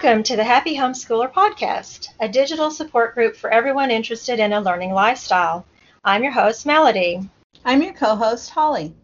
Welcome to the Happy Homeschooler Podcast, a digital support group for everyone interested in a learning lifestyle. I'm your host, Melody. I'm your co host, Holly.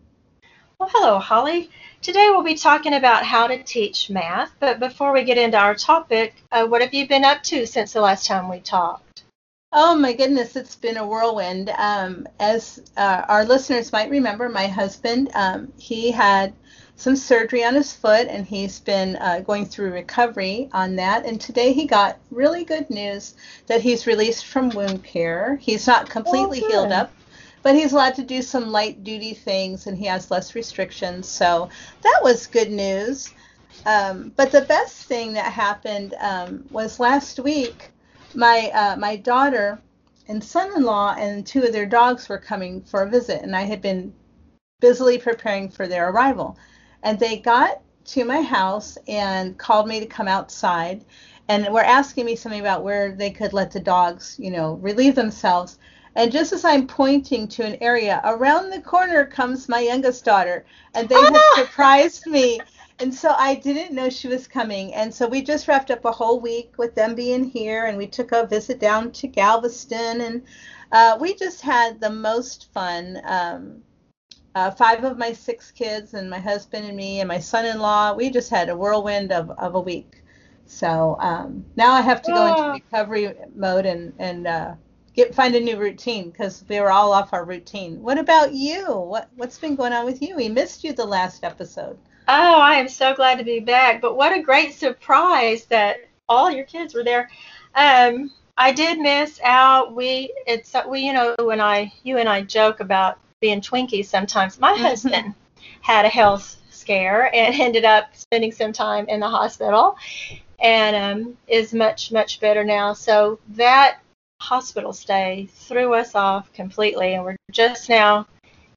Well, hello, Holly. Today we'll be talking about how to teach math, but before we get into our topic, uh, what have you been up to since the last time we talked? Oh my goodness, it's been a whirlwind. Um, as uh, our listeners might remember, my husband, um, he had some surgery on his foot and he's been uh, going through recovery on that. And today he got really good news that he's released from wound care. He's not completely oh, healed up, but he's allowed to do some light duty things and he has less restrictions. So that was good news. Um, but the best thing that happened um, was last week. My uh, my daughter and son-in-law and two of their dogs were coming for a visit, and I had been busily preparing for their arrival. And they got to my house and called me to come outside and were asking me something about where they could let the dogs, you know, relieve themselves. And just as I'm pointing to an area, around the corner comes my youngest daughter, and they had surprised me. And so I didn't know she was coming. And so we just wrapped up a whole week with them being here, and we took a visit down to Galveston, and uh, we just had the most fun. Um, uh, five of my six kids and my husband and me and my son-in-law we just had a whirlwind of, of a week. So um, now i have to go into ah. recovery mode and, and uh, get find a new routine because we were all off our routine. What about you? What, what's been going on with you? We missed you the last episode. Oh i am so glad to be back but what a great surprise that all your kids were there. Um, i did miss out. We it's we you know when i you and i joke about being Twinkies sometimes. My mm-hmm. husband had a health scare and ended up spending some time in the hospital and um, is much, much better now. So that hospital stay threw us off completely. And we're just now,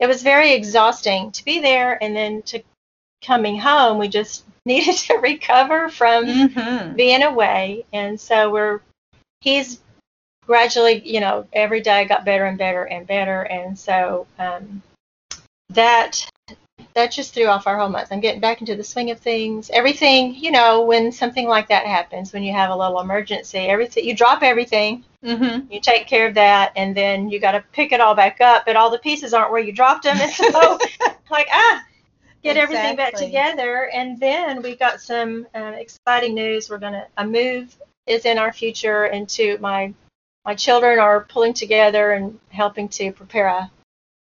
it was very exhausting to be there and then to coming home. We just needed to recover from mm-hmm. being away. And so we're, he's gradually, you know, every day got better and better and better, and so um, that that just threw off our whole month. I'm getting back into the swing of things. Everything, you know, when something like that happens, when you have a little emergency, everything you drop everything, mm-hmm. you take care of that, and then you got to pick it all back up. But all the pieces aren't where you dropped them, and so like ah, get exactly. everything back together. And then we've got some uh, exciting news. We're gonna a move is in our future into my my children are pulling together and helping to prepare a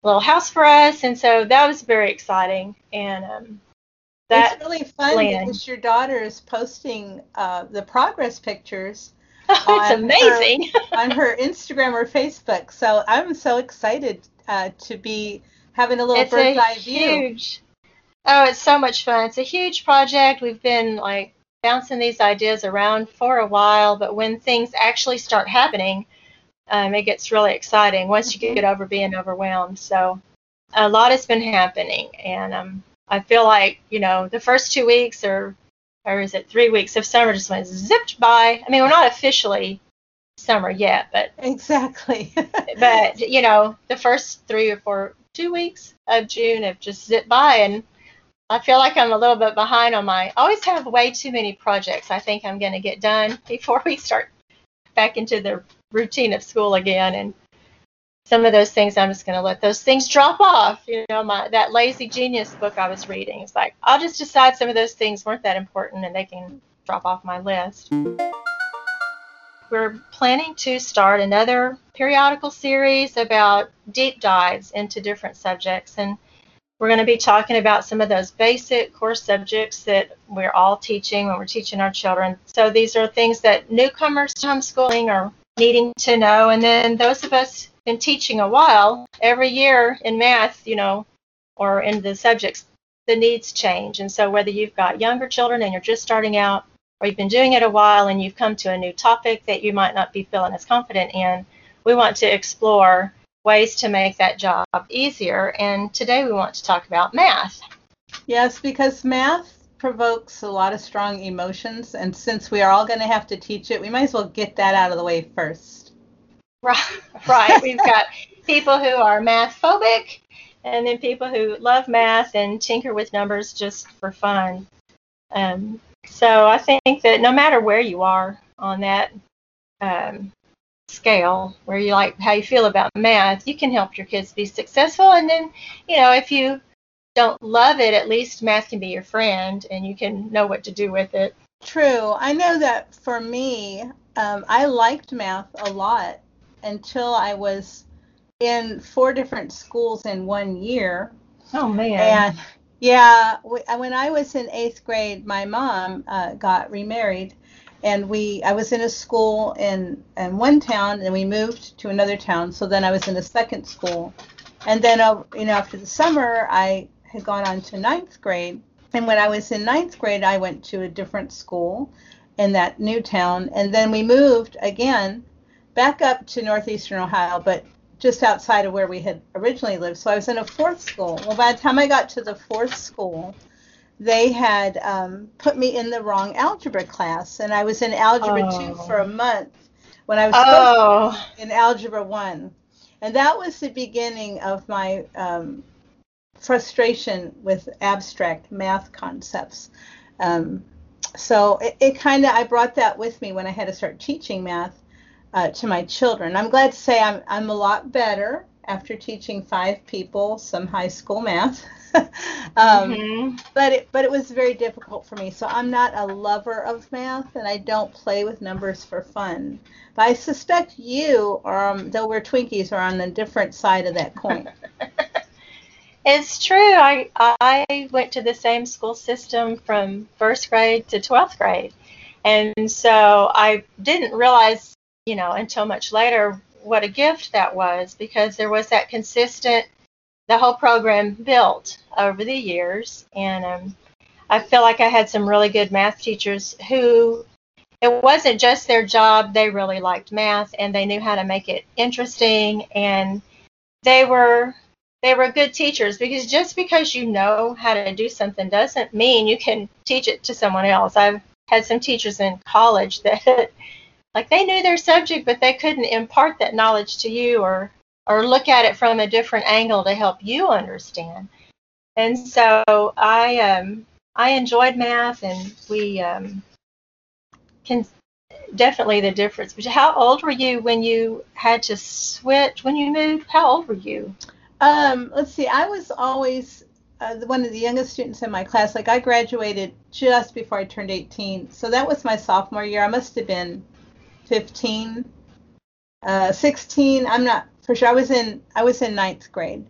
little house for us, and so that was very exciting. And um, that it's really fun because your daughter is posting uh, the progress pictures. Oh, it's amazing her, on her Instagram or Facebook. So I'm so excited uh, to be having a little it's bird's a eye view. Huge, oh, it's so much fun. It's a huge project. We've been like bouncing these ideas around for a while, but when things actually start happening, um, it gets really exciting once you get over being overwhelmed. So a lot has been happening, and um, I feel like you know the first two weeks or or is it three weeks of summer just went zipped by. I mean, we're not officially summer yet, but exactly. but you know, the first three or four two weeks of June have just zipped by, and I feel like I'm a little bit behind on my. I always have way too many projects. I think I'm going to get done before we start back into the routine of school again. And some of those things, I'm just going to let those things drop off. You know, my that lazy genius book I was reading. It's like I'll just decide some of those things weren't that important, and they can drop off my list. We're planning to start another periodical series about deep dives into different subjects and we're going to be talking about some of those basic core subjects that we're all teaching when we're teaching our children. So these are things that newcomers to homeschooling are needing to know. And then those of us been teaching a while, every year in math, you know, or in the subjects, the needs change. And so whether you've got younger children and you're just starting out, or you've been doing it a while and you've come to a new topic that you might not be feeling as confident in, we want to explore ways to make that job easier. And today we want to talk about math. Yes, because math provokes a lot of strong emotions, and since we are all going to have to teach it, we might as well get that out of the way first. Right, right. We've got people who are math phobic, and then people who love math and tinker with numbers just for fun. Um, so I think that no matter where you are on that um, scale, where you like how you feel about math, you can help your kids be successful. And then, you know, if you don't love it, at least math can be your friend and you can know what to do with it. True. I know that for me, um, I liked math a lot until I was in four different schools in one year. Oh, man. And yeah, when I was in eighth grade, my mom uh, got remarried, and we I was in a school in in one town, and we moved to another town. So then I was in a second school, and then uh, you know after the summer I had gone on to ninth grade, and when I was in ninth grade, I went to a different school in that new town, and then we moved again back up to northeastern Ohio, but just outside of where we had originally lived. So I was in a fourth school. Well, by the time I got to the fourth school, they had um, put me in the wrong algebra class, and I was in algebra oh. two for a month when I was oh. in algebra one, and that was the beginning of my um, frustration with abstract math concepts. Um, so it, it kind of I brought that with me when I had to start teaching math uh, to my children. I'm glad to say I'm, I'm a lot better after teaching five people some high school math. um, mm-hmm. But it but it was very difficult for me. So I'm not a lover of math, and I don't play with numbers for fun. But I suspect you, um, though we're Twinkies, are on a different side of that coin. it's true. I I went to the same school system from first grade to twelfth grade, and so I didn't realize you know, until much later what a gift that was because there was that consistent, the whole program built over the years. And um, I feel like I had some really good math teachers who it wasn't just their job, they really liked math and they knew how to make it interesting and they were they were good teachers because just because you know how to do something doesn't mean you can teach it to someone else. I've had some teachers in college that like they knew their subject, but they couldn't impart that knowledge to you or or look at it from a different angle to help you understand. And so I um, I enjoyed math, and we um, can definitely the difference. But how old were you when you had to switch when you moved? How old were you? Um, let's see. I was always uh, one of the youngest students in my class. Like I graduated just before I turned 18, so that was my sophomore year. I must have been 15, uh, 16. I'm not for sure. I was in I was in ninth grade,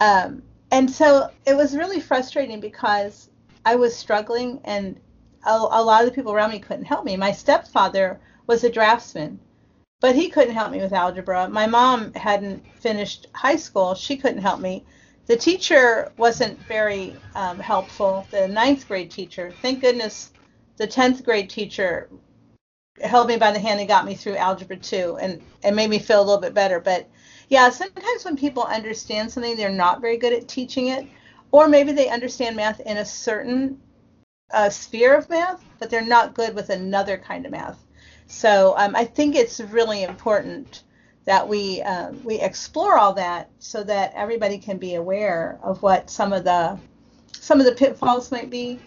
um, and so it was really frustrating because I was struggling, and a, a lot of the people around me couldn't help me. My stepfather was a draftsman, but he couldn't help me with algebra. My mom hadn't finished high school; she couldn't help me. The teacher wasn't very um, helpful. The ninth grade teacher, thank goodness, the tenth grade teacher held me by the hand and got me through algebra 2 and it made me feel a little bit better. But yeah sometimes when people understand something they're not very good at teaching it or maybe they understand math in a certain uh, sphere of math but they're not good with another kind of math. So um, i think it's really important that we um, we explore all that so that everybody can be aware of what some of the some of the pitfalls might be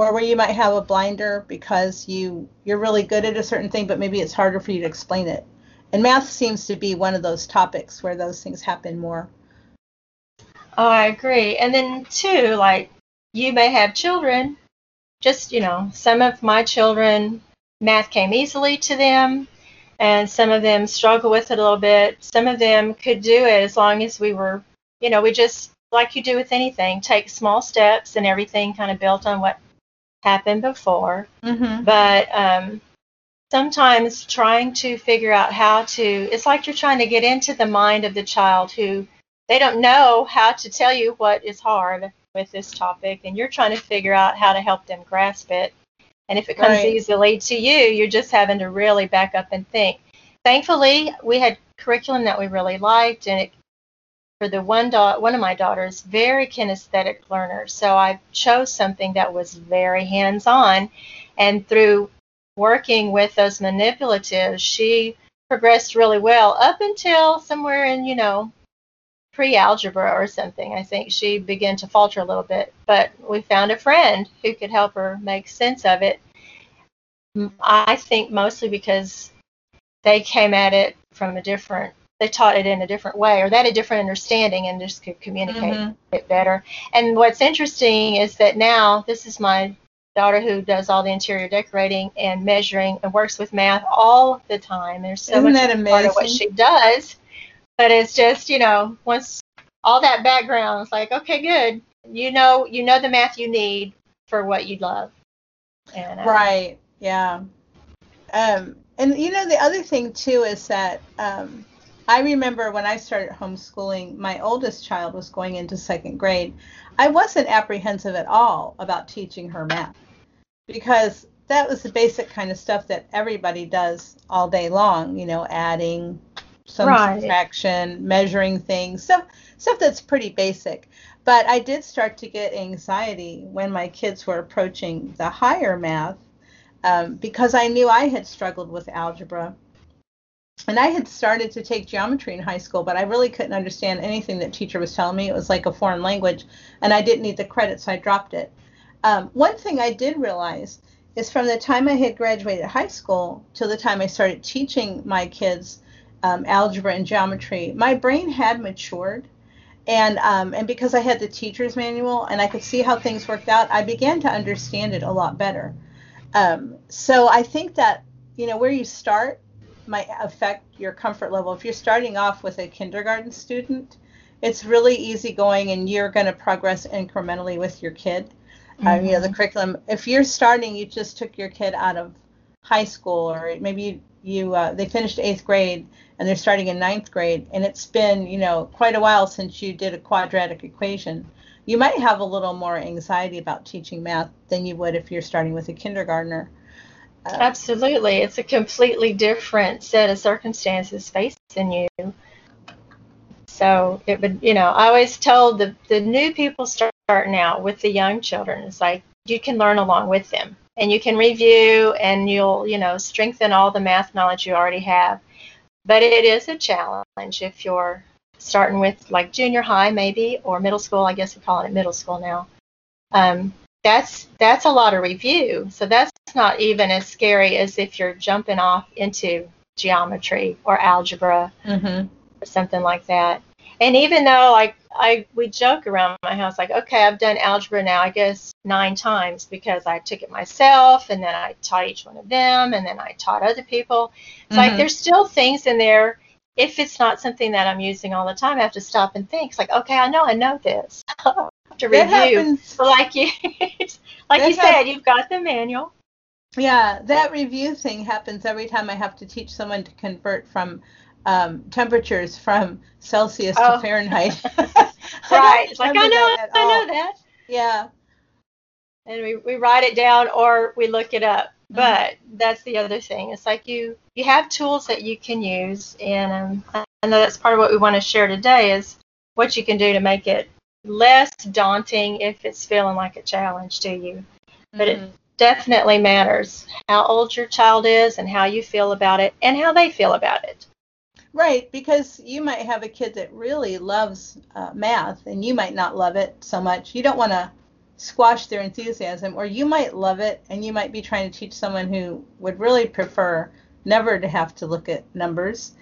or where you might have a blinder because you you're really good at a certain thing but maybe it's harder for you to explain it. And math seems to be one of those topics where those things happen more. Oh i agree. And then too like you may have children. Just you know some of my children math came easily to them and some of them struggle with it a little bit. Some of them could do it as long as we were you know we just like you do with anything take small steps and everything kind of built on what happened before. Mm-hmm. But um, sometimes trying to figure out how to, it's like you're trying to get into the mind of the child who they don't know how to tell you what is hard with this topic, and you're trying to figure out how to help them grasp it. And if it comes right. easily to you, you're just having to really back up and think. Thankfully, we had curriculum that we really liked, and it for the one one of my daughters, very kinesthetic learner. So I chose something that was very hands-on, and through working with those manipulatives, she progressed really well up until somewhere in you know pre-algebra or something. I think she began to falter a little bit, but we found a friend who could help her make sense of it. I think mostly because they came at it from a different they taught it in a different way or they had a different understanding and just could communicate mm-hmm. it better. And what's interesting is that now this is my daughter who does all the interior decorating and measuring and works with math all the time. There's so Isn't much that part of what she does, but it's just you know once all that background, is like okay, good. You know, you know the math you need for what you love. And, uh, right. Yeah. Um, and you know the other thing too is that um, I remember when I started homeschooling, my oldest child was going into second grade. I wasn't apprehensive at all about teaching her math because that was the basic kind of stuff that everybody does all day long, you know, adding, some right. subtraction, measuring things, stuff stuff that's pretty basic. But I did start to get anxiety when my kids were approaching the higher math um, because I knew I had struggled with algebra and I had started to take geometry in high school, but I really couldn't understand anything that teacher was telling me. It was like a foreign language, and I didn't need the credit, so I dropped it. Um, one thing I did realize is from the time I had graduated high school to the time I started teaching my kids um, algebra and geometry, my brain had matured. And um, and because I had the teacher's manual and I could see how things worked out, I began to understand it a lot better. Um, so I think that you know where you start might affect your comfort level. If you're starting off with a kindergarten student, it's really easy going and you're going to progress incrementally with your kid. Mm-hmm. Um, you know, the mm-hmm. curriculum. If you're starting, you just took your kid out of high school or maybe you, you uh, they finished eighth grade and they're starting in ninth grade and it's been, you know, quite a while since you did a quadratic equation. You might have a little more anxiety about teaching math than you would if you're starting with a kindergartner. Uh, Absolutely. It's a completely different set of circumstances facing you. So it would, you know, I always told the, the new people starting out with the young children, it's like you can learn along with them and you can review and you'll, you know, strengthen all the math knowledge you already have. But it is a challenge if you're starting with like junior high maybe or middle school. I guess we're calling it middle school now. Um, that's that's a lot of review. So that's not even as scary as if you're jumping off into geometry or algebra mm-hmm. or something like that. And even though like I we joke around my house like, okay, I've done algebra now, I guess nine times because I took it myself and then I taught each one of them and then I taught other people. It's mm-hmm. like there's still things in there. If it's not something that I'm using all the time, I have to stop and think. It's like, okay, I know I know this. to review. Happens, like you, like you said, you've got the manual. Yeah, that review thing happens every time I have to teach someone to convert from um, temperatures from Celsius oh. to Fahrenheit. right. It's like I know, I know that. Yeah. And we, we write it down or we look it up. Mm-hmm. But that's the other thing. It's like you you have tools that you can use, and um, I know that's part of what we want to share today is what you can do to make it less daunting if it's feeling like a challenge to you. But mm-hmm. it definitely matters how old your child is and how you feel about it and how they feel about it. Right, because you might have a kid that really loves uh, math and you might not love it so much. You don't want to squash their enthusiasm, or you might love it and you might be trying to teach someone who would really prefer never to have to look at numbers.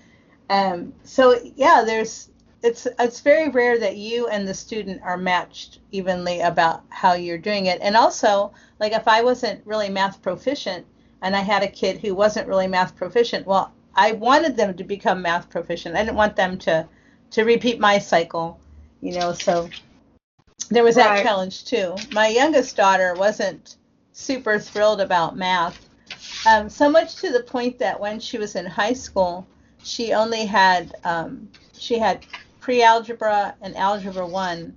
Um, so yeah, there's it's it's very rare that you and the student are matched evenly about how you're doing it. And also, like if I wasn't really math proficient and I had a kid who wasn't really math proficient, well, I wanted them to become math proficient. I didn't want them to to repeat my cycle, you know. So there was that right. challenge too. My youngest daughter wasn't super thrilled about math, um, so much to the point that when she was in high school, she only had um, she had pre-algebra and algebra 1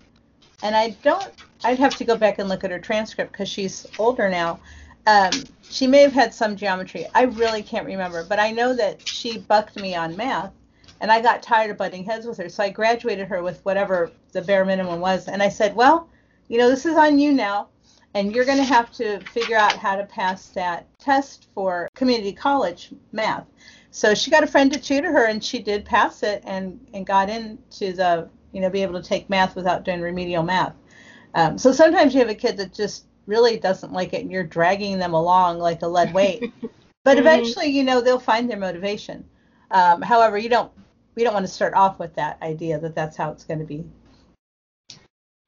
and i don't i'd have to go back and look at her transcript because she's older now. Um, she may have had some geometry. I really can't remember but i know that she bucked me on math and i got tired of butting heads with her. So i graduated her with whatever the bare minimum was. And i said well you know this is on you now and you're going to have to figure out how to pass that test for community college math so she got a friend to tutor her, and she did pass it and, and got into the you know, be able to take math without doing remedial math. Um, so sometimes you have a kid that just really doesn't like it and you're dragging them along like a lead weight. but Mhm. eventually, you know, they'll find their motivation. Um, however, you don't we don't want to start off with that idea that that's how it's going to be.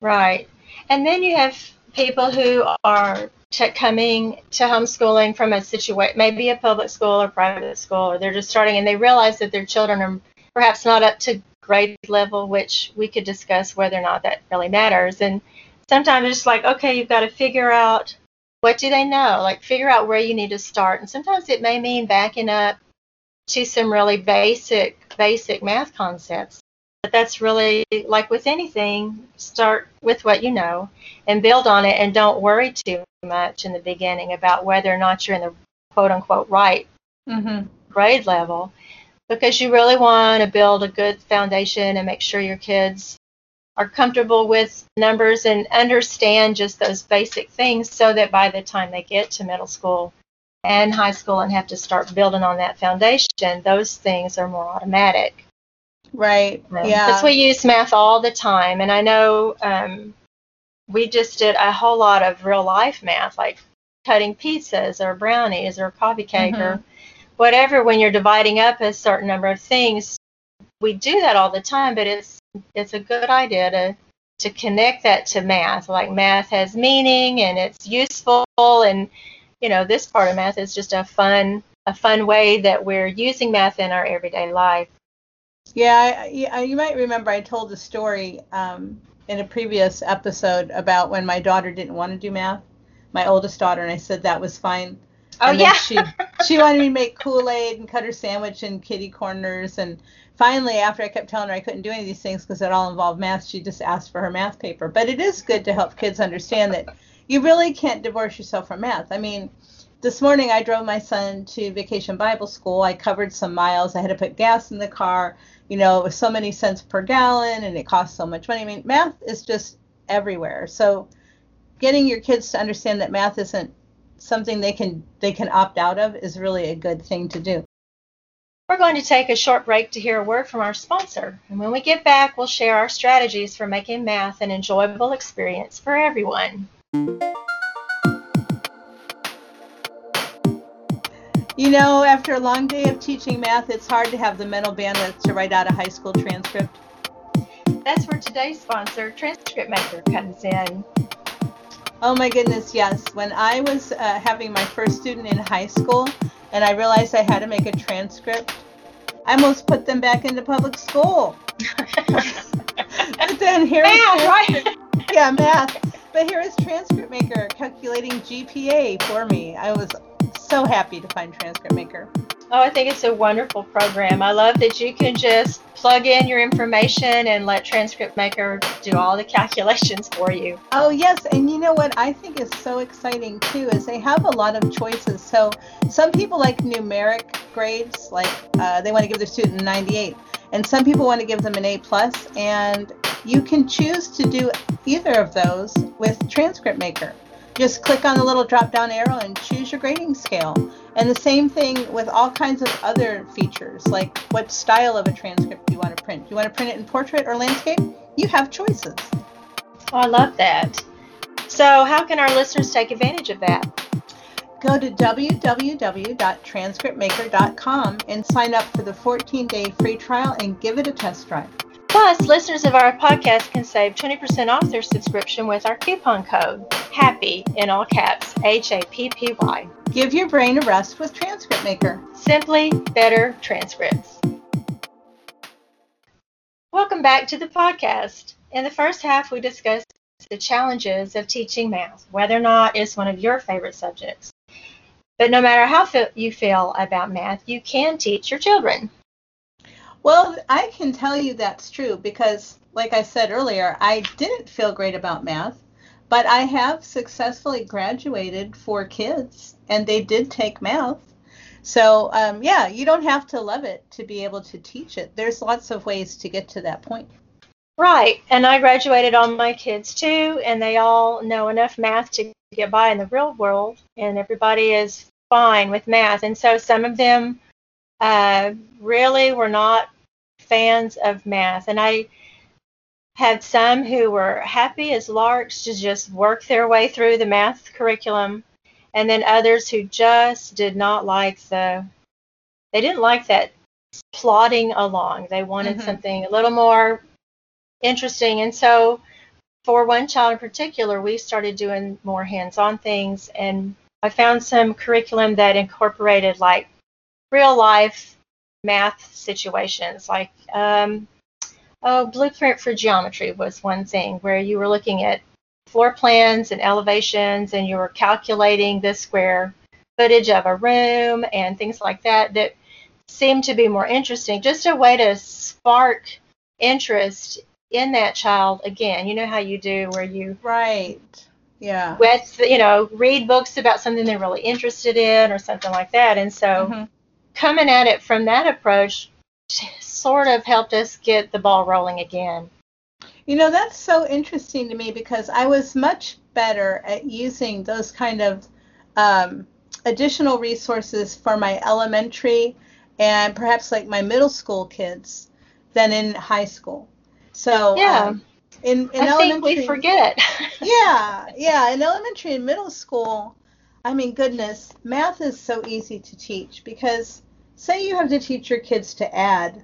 Right. And then you have people who are t- coming to homeschooling from a situation, maybe a public school or private school, or they're just starting and they realize that their children are perhaps not up to grade level, which we could discuss whether or not that really matters. And sometimes it's just like, okay, you've got to figure out what do they know, like figure out where you need to start. And sometimes it may mean backing up to some really basic, basic math concepts. But that's really like with anything, start with what you know and build on it and don't worry too much in the beginning about whether or not you're in the quote unquote right Mm-hmm. grade level because you really want to build a good foundation and make sure your kids are comfortable with numbers and understand just those basic things so that by the time they get to middle school and high school and have to start building on that foundation, those things are more automatic. Right. Yeah. Because we use math all the time, and I know um, we just did a whole lot of real life math, like cutting pizzas or brownies or coffee cake or whatever. When you're dividing up a certain number of things, we do that all the time, but it's it's a good idea to to connect that to math. Like math has meaning and it's useful, and you know this part of math is just a fun a fun way that we're using math in our everyday life. Yeah, I, yeah, you might remember I told the story um, in a previous episode about when my daughter didn't want to do math, my oldest daughter, and I said that was fine. Oh and yeah. she she wanted me to make Kool-Aid and cut her sandwich in kitty corners, and finally, after I kept telling her I couldn't do any of these things because it all involved math, she just asked for her math paper. But it is good to help kids understand that you really can't divorce yourself from math. I mean, this morning I drove my son to Vacation Bible School. I covered some miles. I had to put gas in the car. You know, it was so many cents per gallon and it cost so much money. I mean, math is just everywhere. So getting your kids to understand that math isn't something they can they can opt out of is really a good thing to do. We're going to take a short break to hear a word from our sponsor. And when we get back, we'll share our strategies for making math an enjoyable experience for everyone. You know, after a long day of teaching math, it's hard to have the mental bandwidth to write out a high school transcript. That's where today's sponsor, Transcript Maker, comes in. Oh my goodness, yes. When I was uh, having my first student in high school and I realized I had to make a transcript, I almost put them back into public school. But then here is Math, right? yeah, math. But here is Transcript Maker calculating GPA for me. I was so happy to find Transcript Maker. Oh, I think it's a wonderful program. I love that you can just plug in your information and let Transcript Maker do all the calculations for you. Oh yes, and you know what I think is so exciting too is they have a lot of choices. So some people like numeric grades, like uh, they want to give their student a 98, and some people want to give them an A plus, and you can choose to do either of those with Transcript Maker. Just click on the little drop down arrow and choose your grading scale. And the same thing with all kinds of other features, like what style of a transcript you want to print. You want to print it in portrait or landscape? You have choices. Oh, I love that. So, how can our listeners take advantage of that? Go to www.transcriptmaker.com and sign up for the 14 day free trial and give it a test drive. Plus, listeners of our podcast can save 20% off their subscription with our coupon code HAPPY in all caps, H A P P Y. Give your brain a rest with Transcript Maker. Simply better transcripts. Welcome back to the podcast. In the first half, we discussed the challenges of teaching math, whether or not it's one of your favorite subjects. But no matter how you feel about math, you can teach your children. Well, I can tell you that's true because, like I said earlier, I didn't feel great about math, but I have successfully graduated four kids and they did take math. So, um, yeah, you don't have to love it to be able to teach it. There's lots of ways to get to that point. Right, and I graduated all my kids too, and they all know enough math to get by in the real world, and everybody is fine with math. And so some of them uh, really were not fans of math, and I had some who were happy as larks to just work their way through the math curriculum, and then others who just did not like the they didn't like that plodding along. They wanted mm-hmm. something a little more interesting. And so for one child in particular, we started doing more hands-on things and I found some curriculum that incorporated like real life math situations like um, oh, blueprint for geometry was one thing where you were looking at floor plans and elevations and you were calculating the square footage of a room and things like that that seemed to be more interesting. Just a way to spark interest in that child again. You know how you do where you right. Yeah. With you know, read books about something they're really interested in or something like that. And so mm-hmm. Coming at it from that approach sort of helped us get the ball rolling again. You know, that's so interesting to me because I was much better at using those kind of um, additional resources for my elementary and perhaps like my middle school kids than in high school. So yeah, um, in, in I elementary, think we forget. yeah, yeah, in elementary and middle school, I mean, goodness, math is so easy to teach because say you have to teach your kids to add.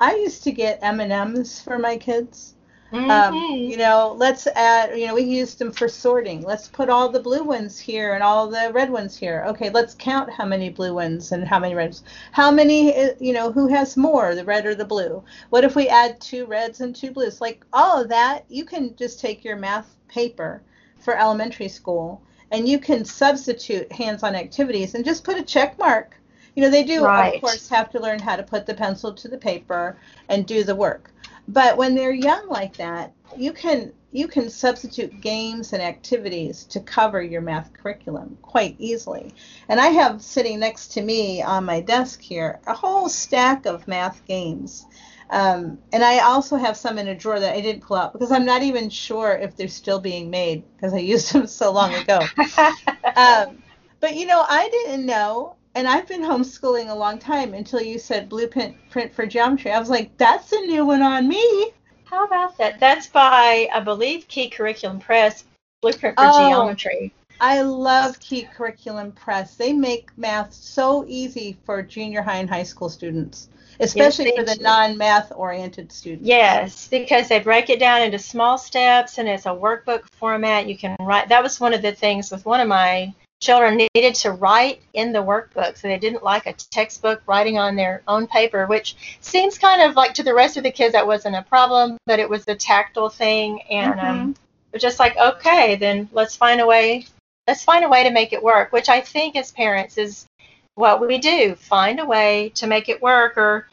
I used to get M and M's for my kids um, mm-hmm. Um, you know, let's add, you know, we used them for sorting. Let's put all the blue ones here and all the red ones here. Okay, let's count how many blue ones and how many reds. How many, uh, you know, who has more, the red or the blue? What if we add two reds and two blues? Like all of that, you can just take your math paper for elementary school and you can substitute hands-on activities and just put a check mark. You know, they do, right. of course, have to learn how to put the pencil to the paper and do the work but when they're young like that, you can you can substitute games and activities to cover your math curriculum quite easily. And I have sitting next to me on my desk here a whole stack of math games. Um, and I also have some in a drawer that I didn't pull out because I'm not even sure if they're still being made because I used them so long ago. um, but you know, I didn't know and I've been homeschooling a long time until you said blueprint print for geometry. I was like, that's a new one on me. How about that? That's by, I believe, Key Curriculum Press, Blueprint for oh, Geometry. I love Key Curriculum Press. They make math so easy for junior high and high school students, especially yes, for the non math oriented students. Yes, because they break it down into small steps and it's a workbook format. You can write. That was one of the things with one of my children needed to write in the workbook, so they didn't like a textbook writing on their own paper, which seems kind of like to the rest of the kids that wasn't a problem, but it was a tactile thing, and um, mm-hmm. um, just like, okay, then let's find a way, let's find a way to make it work, which I think as parents is what we do, find a way to make it work, or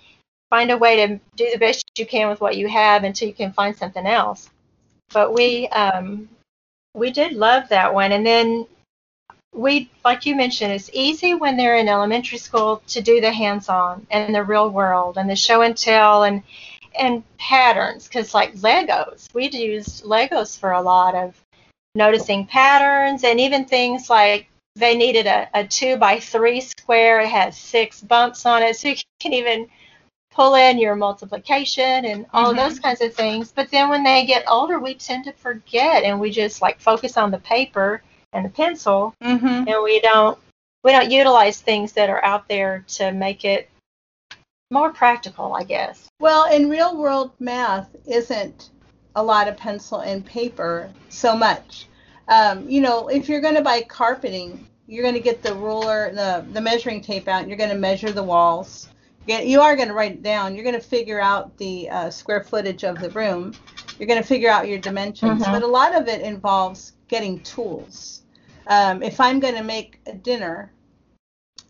find a way to do the best you can with what you have until you can find something else. But we um, we did love that one, and then we, like you mentioned, it's easy when they're in elementary school to do the hands-on and the real world and the show and tell and and patterns. Because like Legos, we'd used Legos for a lot of noticing patterns and even things like they needed a, a two by three square. It has six bumps on it, so you can even pull in your multiplication and all mm-hmm. those kinds of things. But then when they get older, we tend to forget and we just like focus on the paper and the pencil, mm-hmm. and we don't we don't utilize things that are out there to make it more practical, I guess. Well, in real world math isn't a lot of pencil and paper so much. Um, you know, if you're going to buy carpeting, you're going to get the ruler, the the measuring tape out, and you're going to measure the walls. You are going to write it down. You're going to figure out the uh, square footage of the room. You're going to figure out your dimensions. Mm-hmm. But a lot of it involves getting tools um, if I'm going to make a dinner,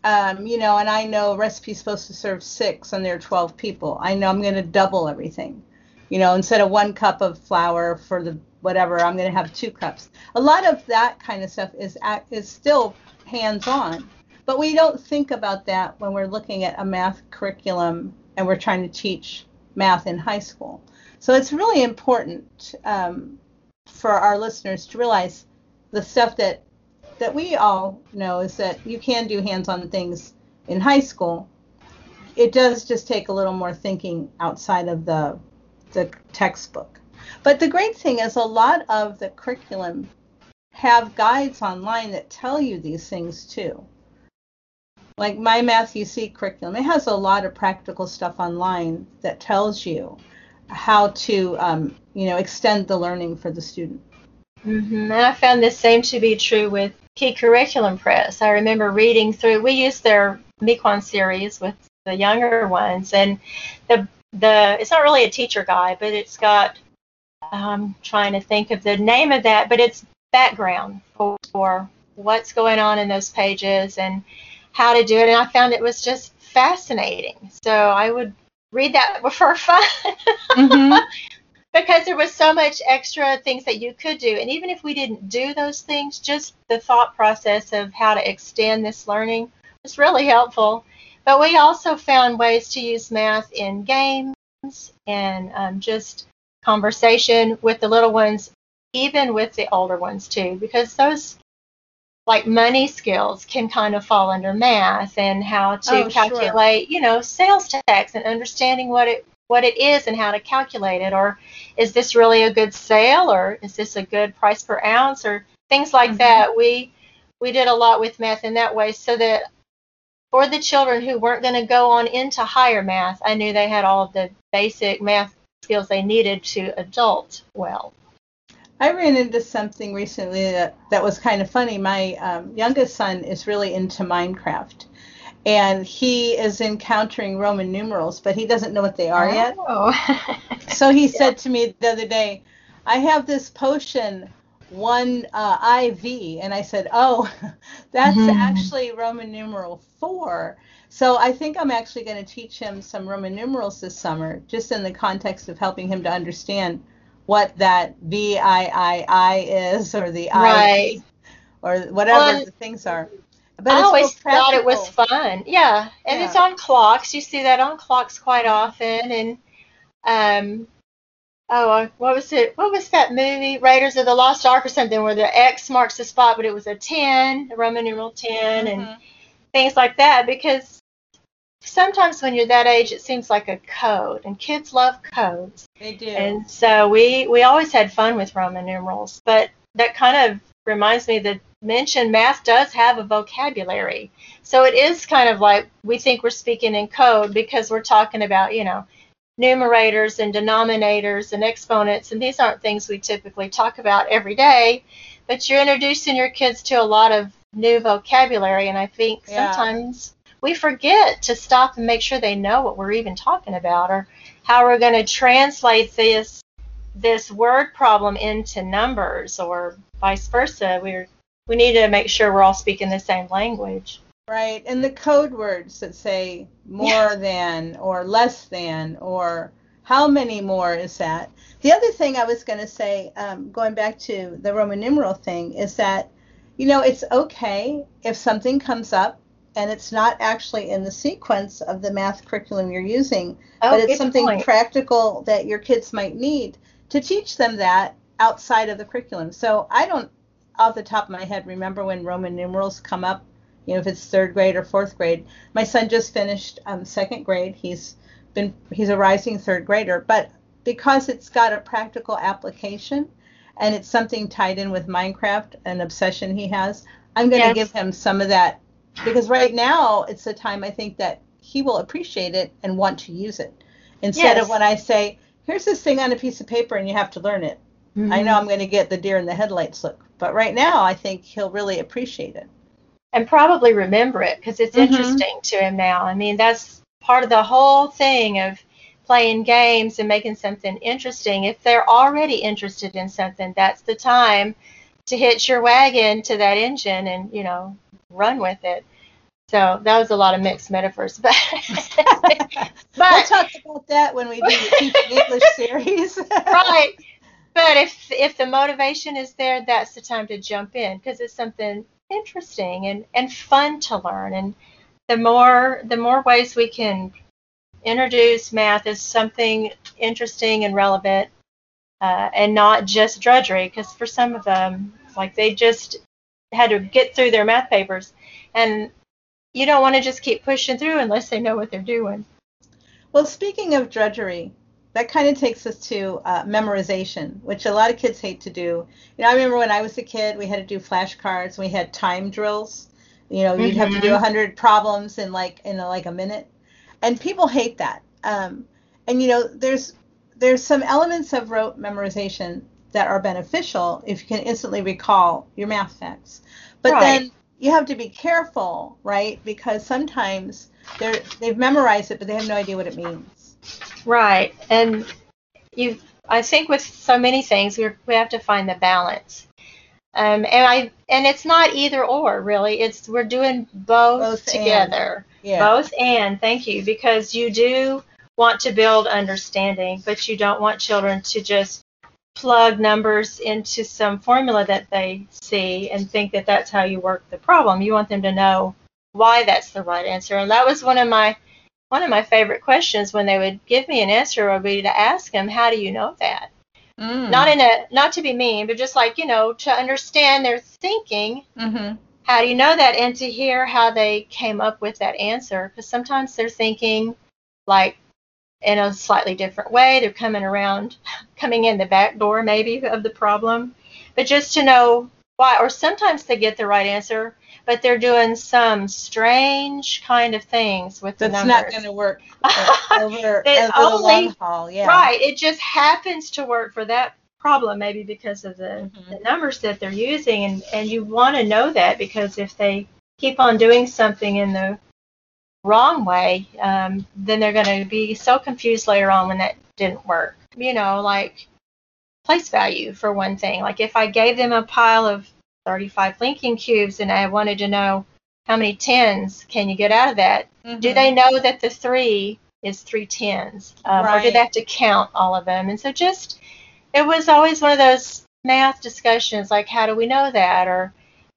um, you know, and I know a recipe's supposed to serve six and there are 12 people, I know I'm going to double everything. You know, instead of one cup of flour for the whatever, I'm going to have two cups. A lot of that kind of stuff is is still hands-on, but we don't think about that when we're looking at a math curriculum and we're trying to teach math in high school. So it's really important um, for our listeners to realize the stuff that that we all know is that you can do hands-on things in high school. It does just take a little more thinking outside of the the textbook. But the great thing is a lot of the curriculum have guides online that tell you these things too. Like my Math-U-See curriculum, it has a lot of practical stuff online that tells you how to, um, you know, extend the learning for the student. Mm-hmm. And I found the same to be true with Key Curriculum Press. I remember reading through. We used their Miquon series with the younger ones, and the the it's not really a teacher guide, but it's got. I'm trying to think of the name of that, but it's background for, for what's going on in those pages and how to do it. And I found it was just fascinating. So I would read that for fun. Mm-hmm. because there was so much extra things that you could do. And even if we didn't do those things, just the thought process of how to extend this learning was really helpful. But we also found ways to use math in games and um, just conversation with the little ones, even with the older ones too, because those like money skills can kind of fall under math and how to oh, calculate, sure. you know, sales tax and understanding what it what it is and how to calculate it or is this really a good sale or is this a good price per ounce or things like mm-hmm. that. We we did a lot with math in that way so that for the children who weren't going to go on into higher math, I knew they had all of the basic math skills they needed to adult well. I ran into something recently that, that was kind of funny. My um, youngest son is really into Minecraft, and he is encountering Roman numerals, but he doesn't know what they are oh. yet. so he yeah. said to me the other day, I have this potion, one uh, IV, and I said, oh, that's mm-hmm. actually Roman numeral four. So I think I'm actually going to teach him some Roman numerals this summer, just in the context of helping him to understand what that V I I I is or the right. I or whatever well, the things are. But I always thought it was fun. Yeah, and yeah. it's on clocks. You see that on clocks quite often, and um, oh, uh, what was it? What was that movie? Raiders of the Lost Ark or something, where the X marks the spot, but it was a ten, a Roman numeral 10 mm-hmm. and things like that. Because sometimes when you're that age, it seems like a code, and kids love codes. They do. And so we we always had fun with Roman numerals, but that kind of reminds me that mention math does have a vocabulary. So it is kind of like we think we're speaking in code because we're talking about, you know, numerators and denominators and exponents, and these aren't things we typically talk about every day, but you're introducing your kids to a lot of new vocabulary, and I think yeah. sometimes we forget to stop and make sure they know what we're even talking about or how we're going to translate this this word problem into numbers or vice versa. We're we need to make sure we're all speaking the same language. Right, and the code words that say more than or less than or how many more is that? The other thing I was going to say, um, going back to the Roman numeral thing, is that you know it's okay if something comes up and it's not actually in the sequence of the math curriculum you're using, oh, but it's something point. practical that your kids might need to teach them that outside of the curriculum. So I don't, off the top of my head, remember when Roman numerals come up, you know, if it's third grade or fourth grade. My son just finished um, second grade. He's been, he's a rising third grader, but because it's got a practical application and it's something tied in with Minecraft, an obsession he has, I'm going to yes. give him some of that because right now it's the time I think that he will appreciate it and want to use it instead yes. of when I say, "Here's this thing on a piece of paper and you have to learn it." Mm-hmm. I know I'm going to get the deer in the headlights look, but right now I think he'll really appreciate it and probably remember it because it's mm-hmm. interesting to him now. I mean, that's part of the whole thing of playing games and making something interesting. If they're already interested in something, that's the time to hitch your wagon to that engine and you know run with it. So that was a lot of mixed metaphors, but, but we'll talk about that when we do the teaching English series. right. But if if the motivation is there, that's the time to jump in because it's something interesting and, and fun to learn. And the more the more ways we can introduce math as something interesting and relevant, uh, and not just drudgery. Because for some of them, like they just had to get through their math papers, and you don't want to just keep pushing through unless they know what they're doing. Well, speaking of drudgery, that kind of takes us to uh, memorization, which a lot of kids hate to do. You know, I remember when I was a kid, we had to do flashcards. We had time drills. You know, you'd have to do 100 mm-hmm. problems in like in a, like a minute, and people hate that. Um, and you know, there's there's some elements of rote memorization that are beneficial if you can instantly recall your math facts. But right. then you have to be careful, right? Because sometimes they're they've memorized it, but they have no idea what it means. Right, and you. I think with so many things, we we have to find the balance. Um, and I and it's not either or really. It's we're doing both, both together. And. Yeah. Both and thank you because you do want to build understanding, but you don't want children to just plug numbers into some formula that they see and think that that's how you work the problem. You want them to know why that's the right answer. And that was one of my one of my favorite questions when they would give me an answer would be to ask them, "How do you know that?" Mm. Not in a not to be mean, but just like you know to understand their thinking. Mm-hmm. How do you know that? And to hear how they came up with that answer, because sometimes they're thinking like in a slightly different way. They're coming around, coming in the back door maybe of the problem. But just to know why, or sometimes they get the right answer, but they're doing some strange kind of things with the numbers. That's not going to work over, over only, the long haul. Yeah. Right. It just happens to work for that problem, maybe because of the, mm-hmm. the numbers that they're using, and and you want to know that because if they keep on doing something in the wrong way, um, then they're going to be so confused later on when that didn't work. You know, like place value for one thing. Like if I gave them a pile of 35 linking cubes and I wanted to know how many tens can you get out of that, mm-hmm. do they know that the three is three tens? Um, right. Or do they have to count all of them? And so just, it was always one of those math discussions like, how do we know that? Or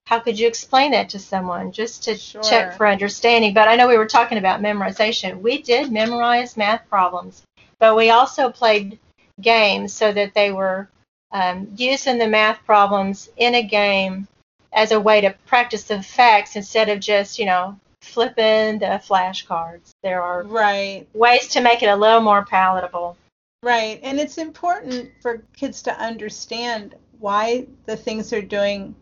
how could you explain that to someone just to sure. check for understanding? But I know we were talking about memorization. We did memorize math problems, but we also played games so that they were um, using the math problems in a game as a way to practice the facts instead of just, you know, flipping the flashcards. There are right ways to make it a little more palatable. Right, and it's important for kids to understand why the things they're doing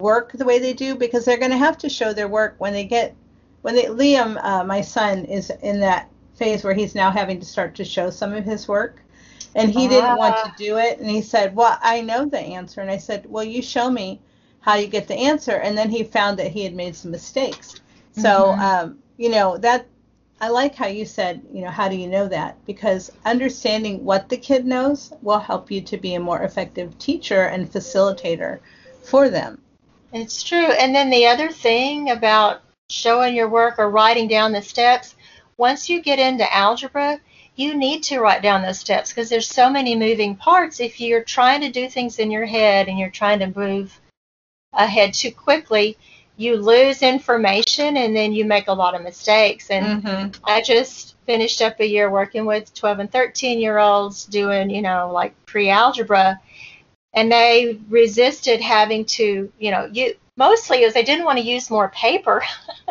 work the way they do because they're going to have to show their work when they get when they Liam, uh, my son, is in that phase where he's now having to start to show some of his work, and he didn't want to ah. do it, and he said, "Well, I know the answer," and I said, "Well, you show me how you get the answer," and then he found that he had made some mistakes. So, mm-hmm. um, you know that I like how you said, you know, how do you know that? Because understanding what the kid knows will help you to be a more effective teacher and facilitator for them. It's true. And then the other thing about showing your work or writing down the steps, once you get into algebra, you need to write down those steps because there's so many moving parts. If you're trying to do things in your head and you're trying to move ahead too quickly, you lose information and then you make a lot of mistakes. And mm-hmm. I just finished up a year working with 12 and 13 year olds doing, you know, like pre algebra and they resisted having to, you know, you mostly is they didn't want to use more paper.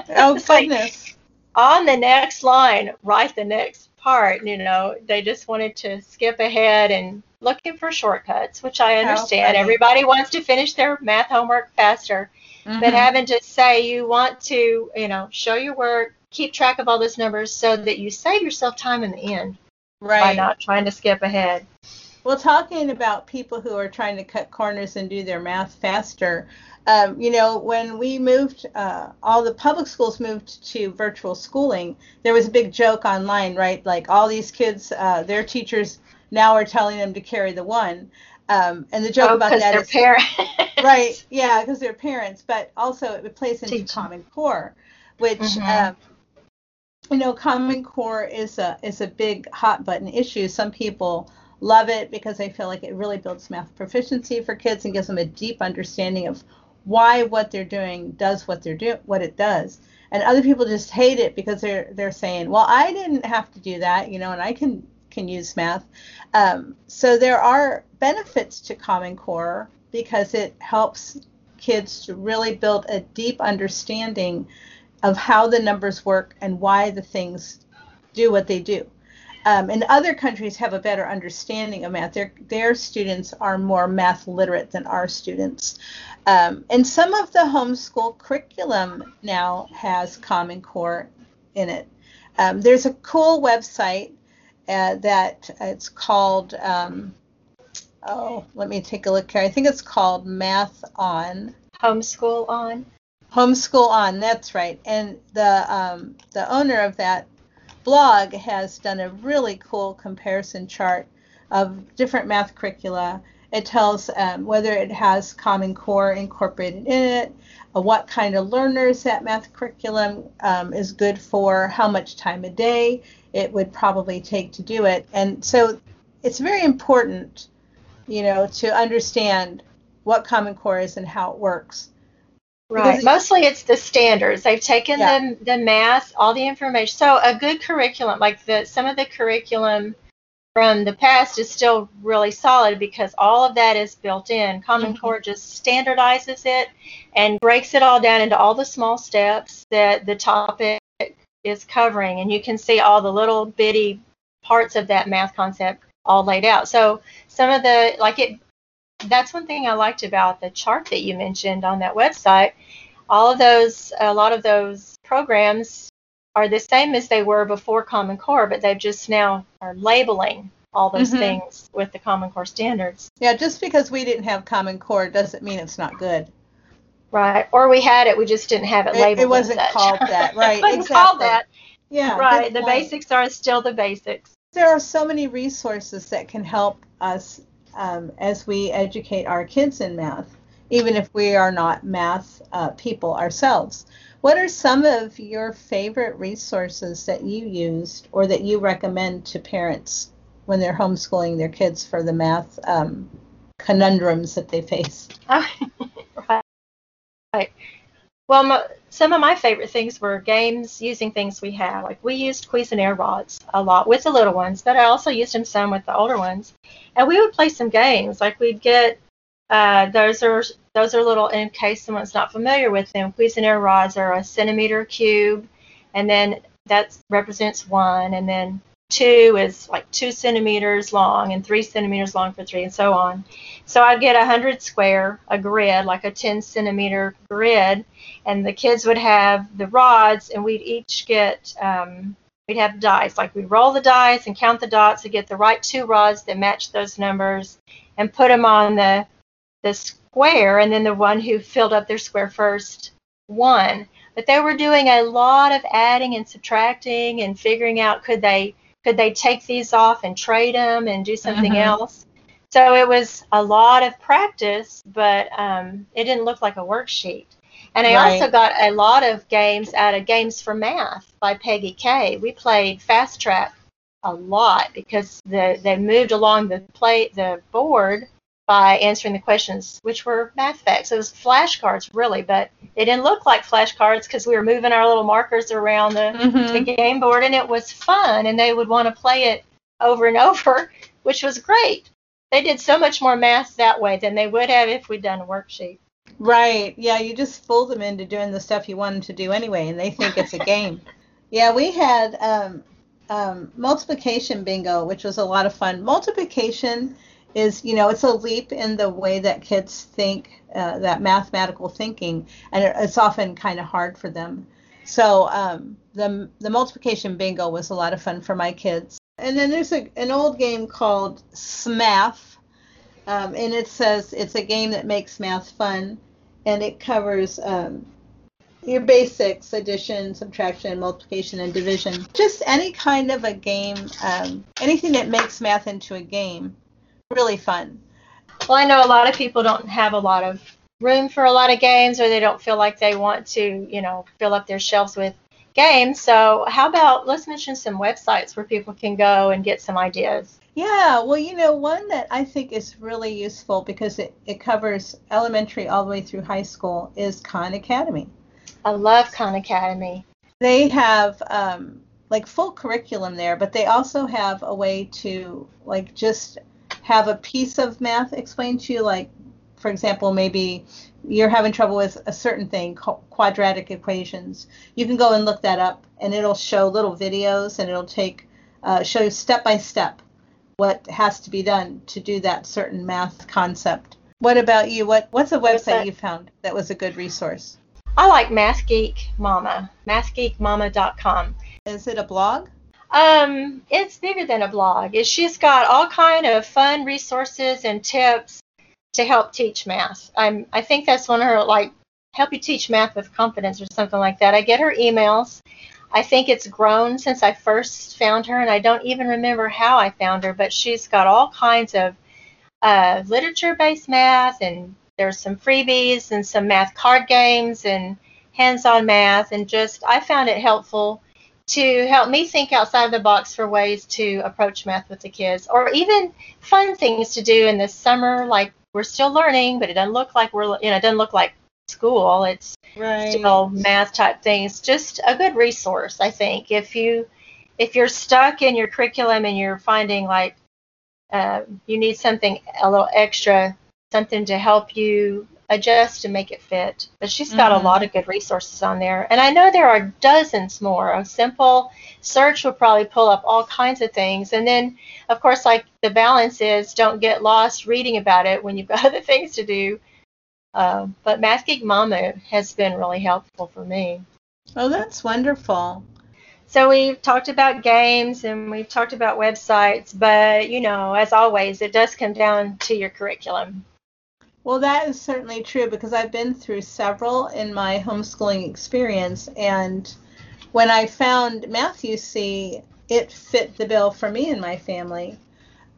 Oh goodness! like, on the next line, write the next part. You know, they just wanted to skip ahead and looking for shortcuts, which I understand. Everybody wants to finish their math homework faster, mm-hmm. but having to say you want to, you know, show your work, keep track of all those numbers so that you save yourself time in the end right. by not trying to skip ahead. Well, talking about people who are trying to cut corners and do their math faster, um, you know, when we moved, uh, all the public schools moved to virtual schooling, there was a big joke online, right? Like all these kids, uh, their teachers now are telling them to carry the one. Um, and the joke oh, about that they're is, parents. right, yeah, because they're parents, but also it plays into. Common Core, which mm-hmm. um, you know, Common Core is a is a big hot button issue. Some people love it because they feel like it really builds math proficiency for kids and gives them a deep understanding of why what they're doing does what they're doing what it does. And other people just hate it because they're they're saying, well, I didn't have to do that, you know, and I can can use math. Um, so there are benefits to Common Core because it helps kids to really build a deep understanding of how the numbers work and why the things do what they do. um, and other countries have a better understanding of math. Their their students are more math literate than our students. Um, and some of the homeschool curriculum now has Common Core in it. Um, there's a cool website uh, that it's called. Um, oh, let me take a look here. I think it's called Math On. Homeschool On. Homeschool On. That's right. And the um, the owner of that blog has done a really cool comparison chart of different math curricula. It tells um, whether it has Common Core incorporated in it, uh, what kind of learners that math curriculum um, is good for, how much time a day it would probably take to do it. And so it's very important, you know, to understand what Common Core is and how it works. Right. Mostly it's the standards. They've taken yeah. the the math, all the information. So a good curriculum, like the some of the curriculum from the past is still really solid because all of that is built in. Common mm-hmm. Core just standardizes it and breaks it all down into all the small steps that the topic is covering and you can see all the little bitty parts of that math concept all laid out. So some of the like it that's one thing I liked about the chart that you mentioned on that website. All of those, a lot of those programs are the same as they were before Common Core, but they've just now are labeling all those mm-hmm. things with the Common Core standards. Yeah, just because we didn't have Common Core doesn't mean it's not good. Right. Or we had it, we just didn't have it labeled. It, it wasn't called that. Right. it wasn't exactly. called that. Yeah. Right. The basics are still the basics. There are so many resources that can help us um, as we educate our kids in math, even if we are not math uh, people ourselves. What are some of your favorite resources that you used or that you recommend to parents when they're homeschooling their kids for the math um, conundrums that they face? right. right. Well, some of my favorite things were games using things we have. Like we used Cuisenaire rods a lot with the little ones, but I also used them some with the older ones. And we would play some games. Like we'd get uh, those are those are little. In case someone's not familiar with them, Cuisenaire rods are a centimeter cube, and then that represents one, and then two is like two centimeters long and three centimeters long for three and so on. So I'd get a hundred square, a grid, like a 10 centimeter grid, and the kids would have the rods and we'd each get, um, we'd have dice, like we'd roll the dice and count the dots to get the right two rods that match those numbers and put them on the, the square and then the one who filled up their square first won. But they were doing a lot of adding and subtracting and figuring out could they could they take these off and trade them and do something mm-hmm. else? So it was a lot of practice, but um, it didn't look like a worksheet. And I right. also got a lot of games out of Games for Math by Peggy Kaye. We played Fast Track a lot because the, they moved along the play the board by answering the questions, which were math facts. It was flashcards, really, but it didn't look like flashcards because we were moving our little markers around the, mm-hmm. the game board, and it was fun, and they would want to play it over and over, which was great. They did so much more math that way than they would have if we'd done a worksheet. Right. Yeah, you just fool them into doing the stuff you want them to do anyway, and they think it's a game. yeah, we had um, um, multiplication bingo, which was a lot of fun. Multiplication is you know it's a leap in the way that kids think uh, that mathematical thinking and it's often kind of hard for them. So um, the the multiplication bingo was a lot of fun for my kids. And then there's a, an old game called smath um, and it says it's a game that makes math fun and it covers um, your basics addition subtraction multiplication and division. Just any kind of a game um, anything that makes math into a game really fun. Well, I know a lot of people don't have a lot of room for a lot of games or they don't feel like they want to, you know, fill up their shelves with games. So, how about let's mention some websites where people can go and get some ideas. Yeah, well, you know, one that I think is really useful because it, it covers elementary all the way through high school is Khan Academy. I love Khan Academy. They have um, like full curriculum there, but they also have a way to like just have a piece of math explained to you, like, for example, maybe you're having trouble with a certain thing, quadratic equations, you can go and look that up and it'll show little videos and it'll take uh, show you step by step what has to be done to do that certain math concept. What about you? What what's a website you found that was a good resource? I like Math Geek Mama, mathgeekmama.com. Is it a blog? Um, it's bigger than a blog. It's she's got all kind of fun resources and tips to help teach math. I'm I think that's one of her like help you teach math with confidence or something like that. I get her emails. I think it's grown since I first found her, and I don't even remember how I found her, but she's got all kinds of uh, literature based math, and there's some freebies and some math card games and hands on math, and just I found it helpful to help me think outside of the box for ways to approach math with the kids, or even fun things to do in the summer, like we're still learning, but it doesn't look like we're, you know, it doesn't look like school. It's right. still math type things. Just a good resource, I think. If you if you're stuck in your curriculum and you're finding like uh, you need something a little extra, something to help you adjust and make it fit. But she's got mm-hmm. a lot of good resources on there. And I know there are dozens more. A simple search will probably pull up all kinds of things. And then, of course, like the balance is don't get lost reading about it when you've got other things to do. Uh, but Math Geek Mama has been really helpful for me. Oh, that's wonderful. So we've talked about games and we've talked about websites, but you know, as always, it does come down to your curriculum. Well, that is certainly true because I've been through several in my homeschooling experience, and when I found Math-U-See, it fit the bill for me and my family.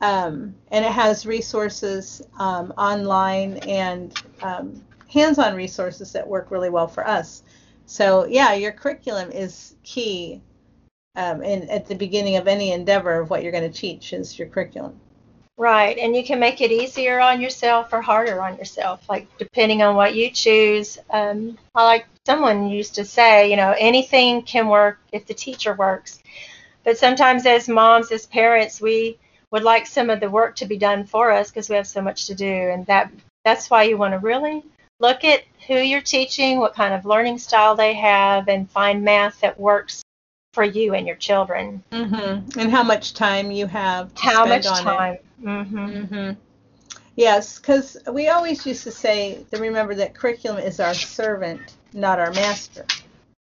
Um, and it has resources um, online and um, hands-on resources that work really well for us. So yeah, your curriculum is key um, in, at the beginning of any endeavor of what you're going to teach is your curriculum. Right, and you can make it easier on yourself or harder on yourself, like depending on what you choose. Um, I like someone used to say, you know, anything can work if the teacher works. But sometimes, as moms, as parents, we would like some of the work to be done for us because we have so much to do, and that that's why you want to really look at who you're teaching, what kind of learning style they have, and find math that works for you and your children. Mm-hmm. And how much time you have. how much time? It. Mm-hmm. Mm-hmm. Yes, because we always used to say to remember that curriculum is our servant, not our master.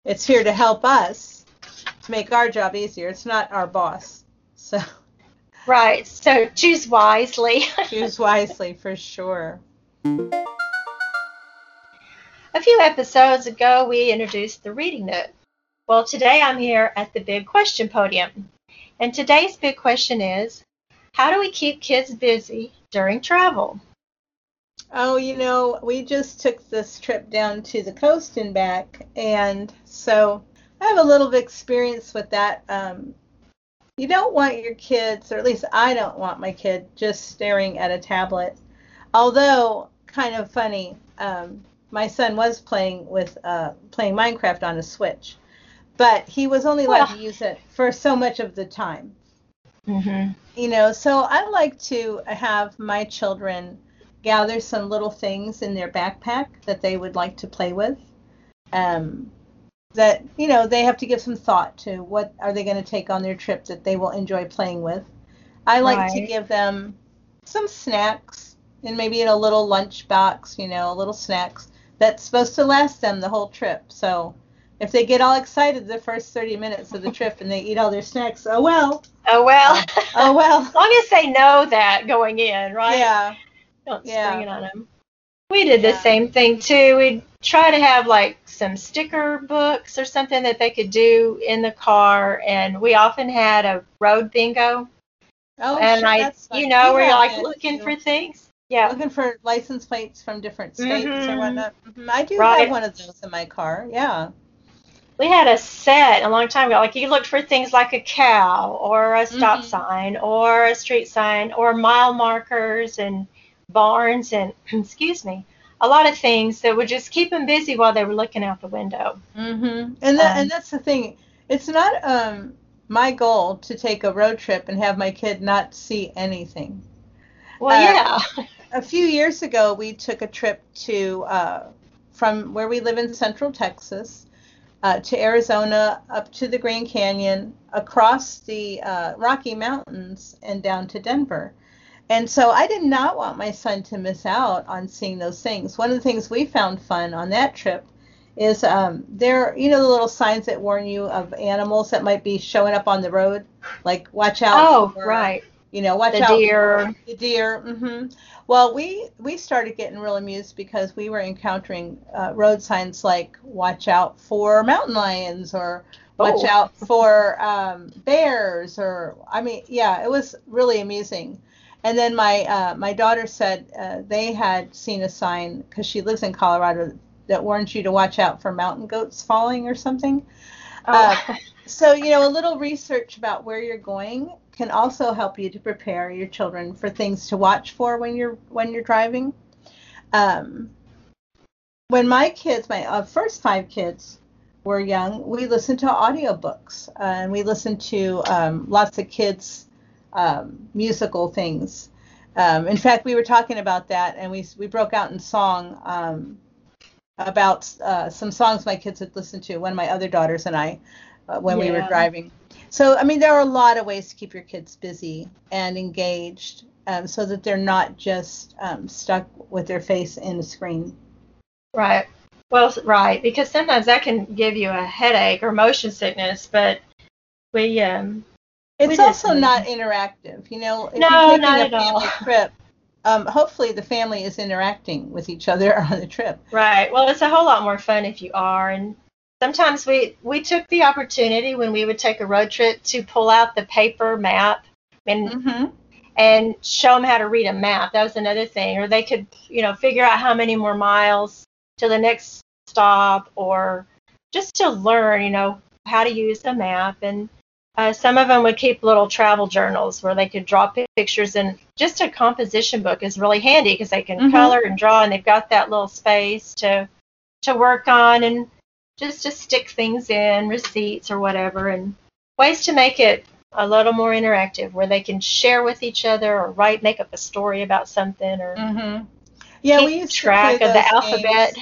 It's here to help us to make our job easier. It's not our boss. So. Right. So choose wisely. choose wisely for sure. A few episodes ago, we introduced the reading nook. Well, today I'm here at the big question podium. And today's big question is how do we keep kids busy during travel? Oh, you know, we just took this trip down to the coast and back, and so I have a little bit of experience with that. Um, you don't want your kids, or at least I don't want my kid, just staring at a tablet. Although, kind of funny, um, my son was playing with uh, playing Minecraft on a Switch, but he was only allowed well. to use it for so much of the time. Mm-hmm. You know, so I like to have my children gather some little things in their backpack that they would like to play with. Um, that you know they have to give some thought to what are they going to take on their trip that they will enjoy playing with. I like right. to give them some snacks and maybe in a little lunch box, you know, little snacks that's supposed to last them the whole trip. So if they get all excited the first 30 minutes of the trip and they eat all their snacks, oh well. Oh well. Uh, oh well. as long as they know that going in, right? Yeah. Don't yeah. spring it on them. We did yeah. the same thing too. We'd try to have like some sticker books or something that they could do in the car, and we often had a road bingo. Oh, and sure, I, you know, where you're like looking for things. Yeah. Looking for license plates from different states mm-hmm. or whatnot. Mm-hmm. I do right. have one of those in my car. Yeah we had a set a long time ago. Like you looked for things like a cow or a stop mm-hmm. sign or a street sign or mile markers and barns and excuse me, a lot of things that would just keep them busy while they were looking out the window. Mm-hmm. And that, um, and that's the thing. It's not um, my goal to take a road trip and have my kid not see anything. Well, uh, yeah. a few years ago, we took a trip to uh, from where we live in Central Texas uh, to Arizona, up to the Grand Canyon, across the uh, Rocky Mountains, and down to Denver. And so I did not want my son to miss out on seeing those things. One of the things we found fun on that trip is um, there, you know, the little signs that warn you of animals that might be showing up on the road, like watch out. Oh, for, right. You know, watch The out deer. for the deer. hmm Well, we we started getting real amused because we were encountering uh, road signs like "Watch out for mountain lions" or "Watch Oh. out for um, bears," or I mean, yeah, it was really amusing. And then my uh, my daughter said uh, they had seen a sign because she lives in Colorado that warns you to watch out for mountain goats falling or something. Uh, Oh, So, you know, a little research about where you're going can also help you to prepare your children for things to watch for when you're when you're driving. Um, when my kids, my uh, first five kids were young, we listened to audiobooks uh, and we listened to um, lots of kids um, musical things. Um, in fact, we were talking about that and we we broke out in song um, about uh, some songs my kids had listened to. One of my other daughters and I uh, when we were driving. So, I mean, there are a lot of ways to keep your kids busy and engaged um, so that they're not just um, stuck with their face in a screen. right. Well, right, because sometimes that can give you a headache or motion sickness, but we um It's We also not interactive. You know, if No, you're taking a family trip, um, hopefully the family is interacting with each other on the trip. Right. Well, it's a whole lot more fun if you are. And sometimes we we took the opportunity when we would take a road trip to pull out the paper map and Mm-hmm. and show them how to read a map. That was another thing. Or they could, you know, figure out how many more miles to the next stop, or just to learn, you know, how to use a map. And uh, some of them would keep little travel journals where they could draw pictures. And just a composition book is really handy because they can Mhm. color and draw, and they've got that little space to to work on and just to stick things in, receipts or whatever, and ways to make it a little more interactive where they can share with each other or write, make up a story about something or Mm-hmm. Yeah, keep we used track to play of the those alphabet.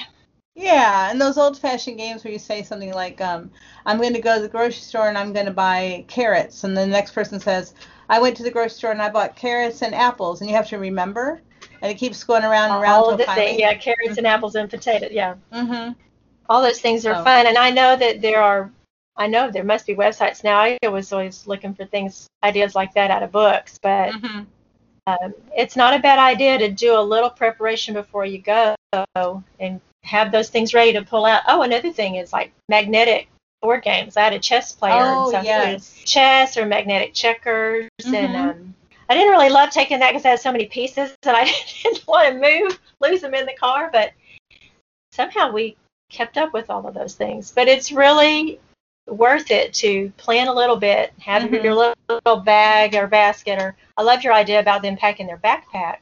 Yeah, and those old-fashioned games where you say something like, um, "I'm going to go to the grocery store and I'm going to buy carrots," and the next person says, "I went to the grocery store and I bought carrots and apples," and you have to remember, and it keeps going around and around All of the finally. yeah, carrots and apples and potatoes, yeah. Mm-hmm. All those things are So- fun, and I know that there are. I know there must be websites now. I was always looking for things, ideas like that out of books, but Mm-hmm. um, it's not a bad idea to do a little preparation before you go and have those things ready to pull out. Oh, another thing is like magnetic board games. I had a chess player, Oh, and so yes. chess or magnetic checkers, and Mhm. um, I didn't really love taking that because I had so many pieces that I didn't want to move, lose them in the car. But somehow we kept up with all of those things. But it's really worth it to plan a little bit, have Mhm. your little, little bag or basket. Or I love your idea about them packing their backpack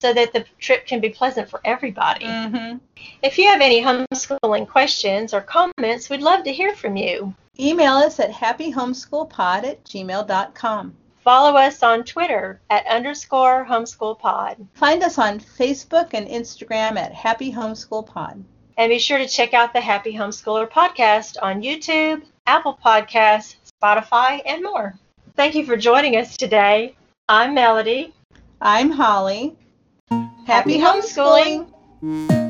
so that the trip can be pleasant for everybody. Mm-hmm. If you have any homeschooling questions or comments, we'd love to hear from you. Email us at happyhomeschoolpod at gmail.com. Follow us on Twitter at underscore homeschoolpod. Find us on Facebook and Instagram at Happy Homeschool Pod. And be sure to check out the Happy Homeschooler podcast on YouTube, Apple Podcasts, Spotify, and more. Thank you for joining us today. I'm Melody. I'm Holly. Happy homeschooling.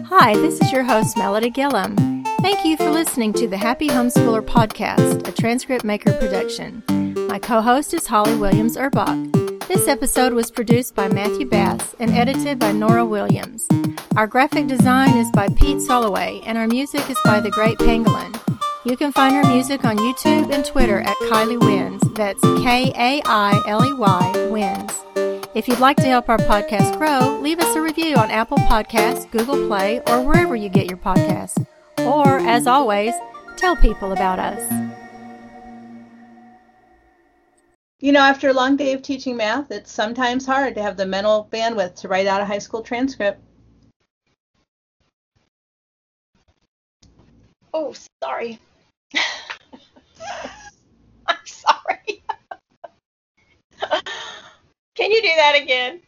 Hi, this is your host, Melody Gillum. Thank you for listening to the Happy Homeschooler podcast, a transcript maker production. My co host is Holly Williams Urbach. This episode was produced by Matthew Bass and edited by Nora Williams. Our graphic design is by Pete Soloway, and our music is by The Great Pangolin. You can find her music on YouTube and Twitter at Kailey Wins. That's K A I L E Y Wins. If you'd like to help our podcast grow, leave us a review on Apple Podcasts, Google Play, or wherever you get your podcasts. Or, as always, tell people about us. You know, after a long day of teaching math, it's sometimes hard to have the mental bandwidth to write out a high school transcript. Oh, sorry. I'm sorry. Can you do that again?